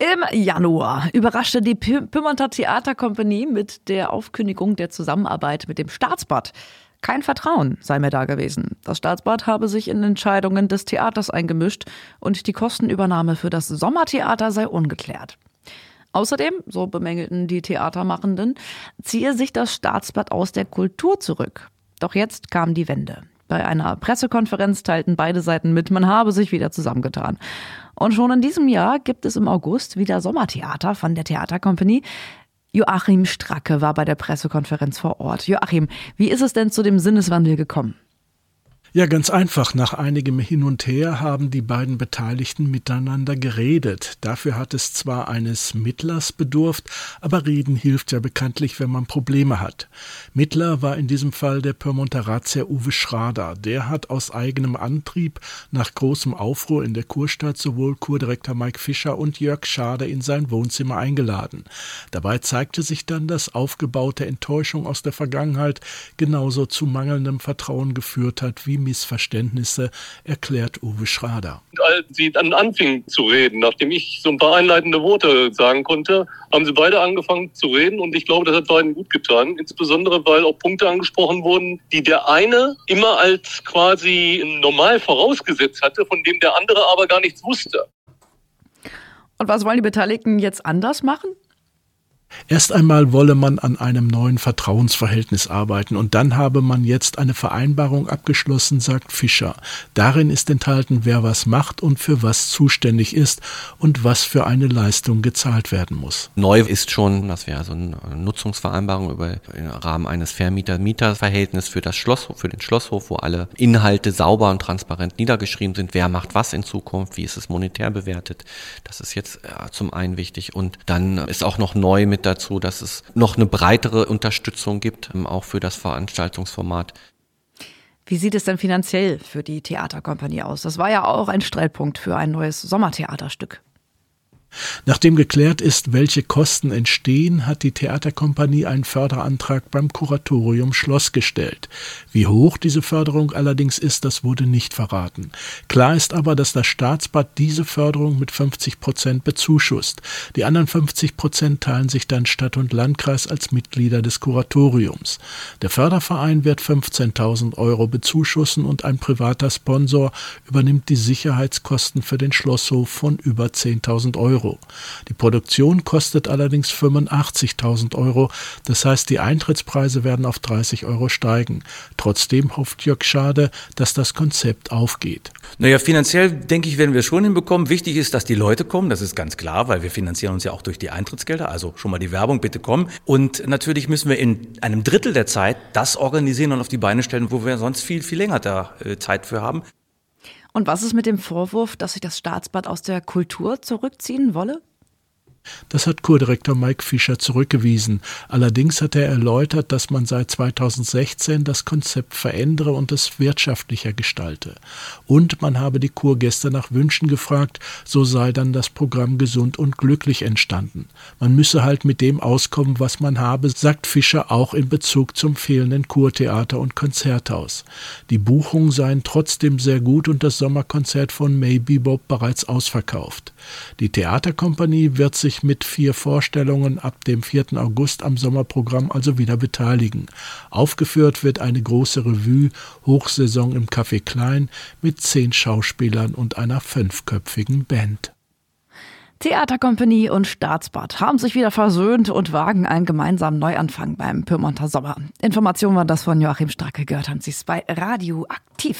Im Januar überraschte die Pyrmonter Theaterkompanie mit der Aufkündigung der Zusammenarbeit mit dem Staatsbad. Kein Vertrauen sei mir da gewesen. Das Staatsbad habe sich in Entscheidungen des Theaters eingemischt und die Kostenübernahme für das Sommertheater sei ungeklärt. Außerdem, so bemängelten die Theatermachenden, ziehe sich das Staatsblatt aus der Kultur zurück. Doch jetzt kam die Wende. Bei einer Pressekonferenz teilten beide Seiten mit, man habe sich wieder zusammengetan. Und schon in diesem Jahr gibt es im August wieder Sommertheater von der Theaterkompanie. Joachim Stracke war bei der Pressekonferenz vor Ort. Joachim, wie ist es denn zu dem Sinneswandel gekommen? Ja, ganz einfach. Nach einigem Hin und Her haben die beiden Beteiligten miteinander geredet. Dafür hat es zwar eines Mittlers bedurft, aber reden hilft ja bekanntlich, wenn man Probleme hat. Mittler war in diesem Fall der Pyrmonter Uwe Schrader. Der hat aus eigenem Antrieb nach großem Aufruhr in der Kurstadt sowohl Kurdirektor Mike Fischer und Jörg Schader in sein Wohnzimmer eingeladen. Dabei zeigte sich dann, dass aufgebaute Enttäuschung aus der Vergangenheit genauso zu mangelndem Vertrauen geführt hat wie Missverständnisse, erklärt Uwe Schrader. Als sie dann anfingen zu reden, nachdem ich so ein paar einleitende Worte sagen konnte, haben sie beide angefangen zu reden und ich glaube, das hat beiden gut getan. Insbesondere, weil auch Punkte angesprochen wurden, die der eine immer als quasi normal vorausgesetzt hatte, von dem der andere aber gar nichts wusste. Und was wollen die Beteiligten jetzt anders machen? Erst einmal wolle man an einem neuen Vertrauensverhältnis arbeiten und dann habe man jetzt eine Vereinbarung abgeschlossen, sagt Fischer. Darin ist enthalten, wer was macht und für was zuständig ist und was für eine Leistung gezahlt werden muss. Neu ist schon, dass wir also eine Nutzungsvereinbarung über im Rahmen eines Vermieter-Mieter-Verhältnisses für das Schlosshof, für den Schlosshof, wo alle Inhalte sauber und transparent niedergeschrieben sind. Wer macht was in Zukunft? Wie ist es monetär bewertet? Das ist jetzt äh, zum einen wichtig und dann ist auch noch neu mit mit dazu, dass es noch eine breitere Unterstützung gibt, ähm, auch für das Veranstaltungsformat. Wie sieht es denn finanziell für die Theaterkompanie aus? Das war ja auch ein Streitpunkt für ein neues Sommertheaterstück. Nachdem geklärt ist, welche Kosten entstehen, hat die Theaterkompanie einen Förderantrag beim Kuratorium Schloss gestellt. Wie hoch diese Förderung allerdings ist, das wurde nicht verraten. Klar ist aber, dass das Staatsbad diese Förderung mit 50 Prozent bezuschusst. Die anderen 50 Prozent teilen sich dann Stadt und Landkreis als Mitglieder des Kuratoriums. Der Förderverein wird 15.000 Euro bezuschussen und ein privater Sponsor übernimmt die Sicherheitskosten für den Schlosshof von über 10.000 Euro. Euro. Die Produktion kostet allerdings 85.000 Euro, das heißt die Eintrittspreise werden auf 30 Euro steigen. Trotzdem hofft Jörg Schade, dass das Konzept aufgeht. Naja, finanziell denke ich, werden wir es schon hinbekommen. Wichtig ist, dass die Leute kommen, das ist ganz klar, weil wir finanzieren uns ja auch durch die Eintrittsgelder. Also schon mal die Werbung, bitte kommen. Und natürlich müssen wir in einem Drittel der Zeit das organisieren und auf die Beine stellen, wo wir sonst viel, viel länger da äh, Zeit für haben. Und was ist mit dem Vorwurf, dass sich das Staatsbad aus der Kultur zurückziehen wolle? Das hat Kurdirektor Mike Fischer zurückgewiesen. Allerdings hat er erläutert, dass man seit 2016 das Konzept verändere und es wirtschaftlicher gestalte. Und man habe die Kurgäste nach Wünschen gefragt, so sei dann das Programm gesund und glücklich entstanden. Man müsse halt mit dem auskommen, was man habe, sagt Fischer auch in Bezug zum fehlenden Kurtheater und Konzerthaus. Die Buchungen seien trotzdem sehr gut und das Sommerkonzert von May Bebop bereits ausverkauft. Die Theaterkompanie wird sich mit vier Vorstellungen ab dem 4. August am Sommerprogramm also wieder beteiligen. Aufgeführt wird eine große Revue, Hochsaison im Café Klein, mit zehn Schauspielern und einer fünfköpfigen Band. Theaterkompanie und Staatsbad haben sich wieder versöhnt und wagen einen gemeinsamen Neuanfang beim Pyrmonter Sommer. Informationen war das von Joachim Stracke, gehört haben Sie es bei Radio Aktiv.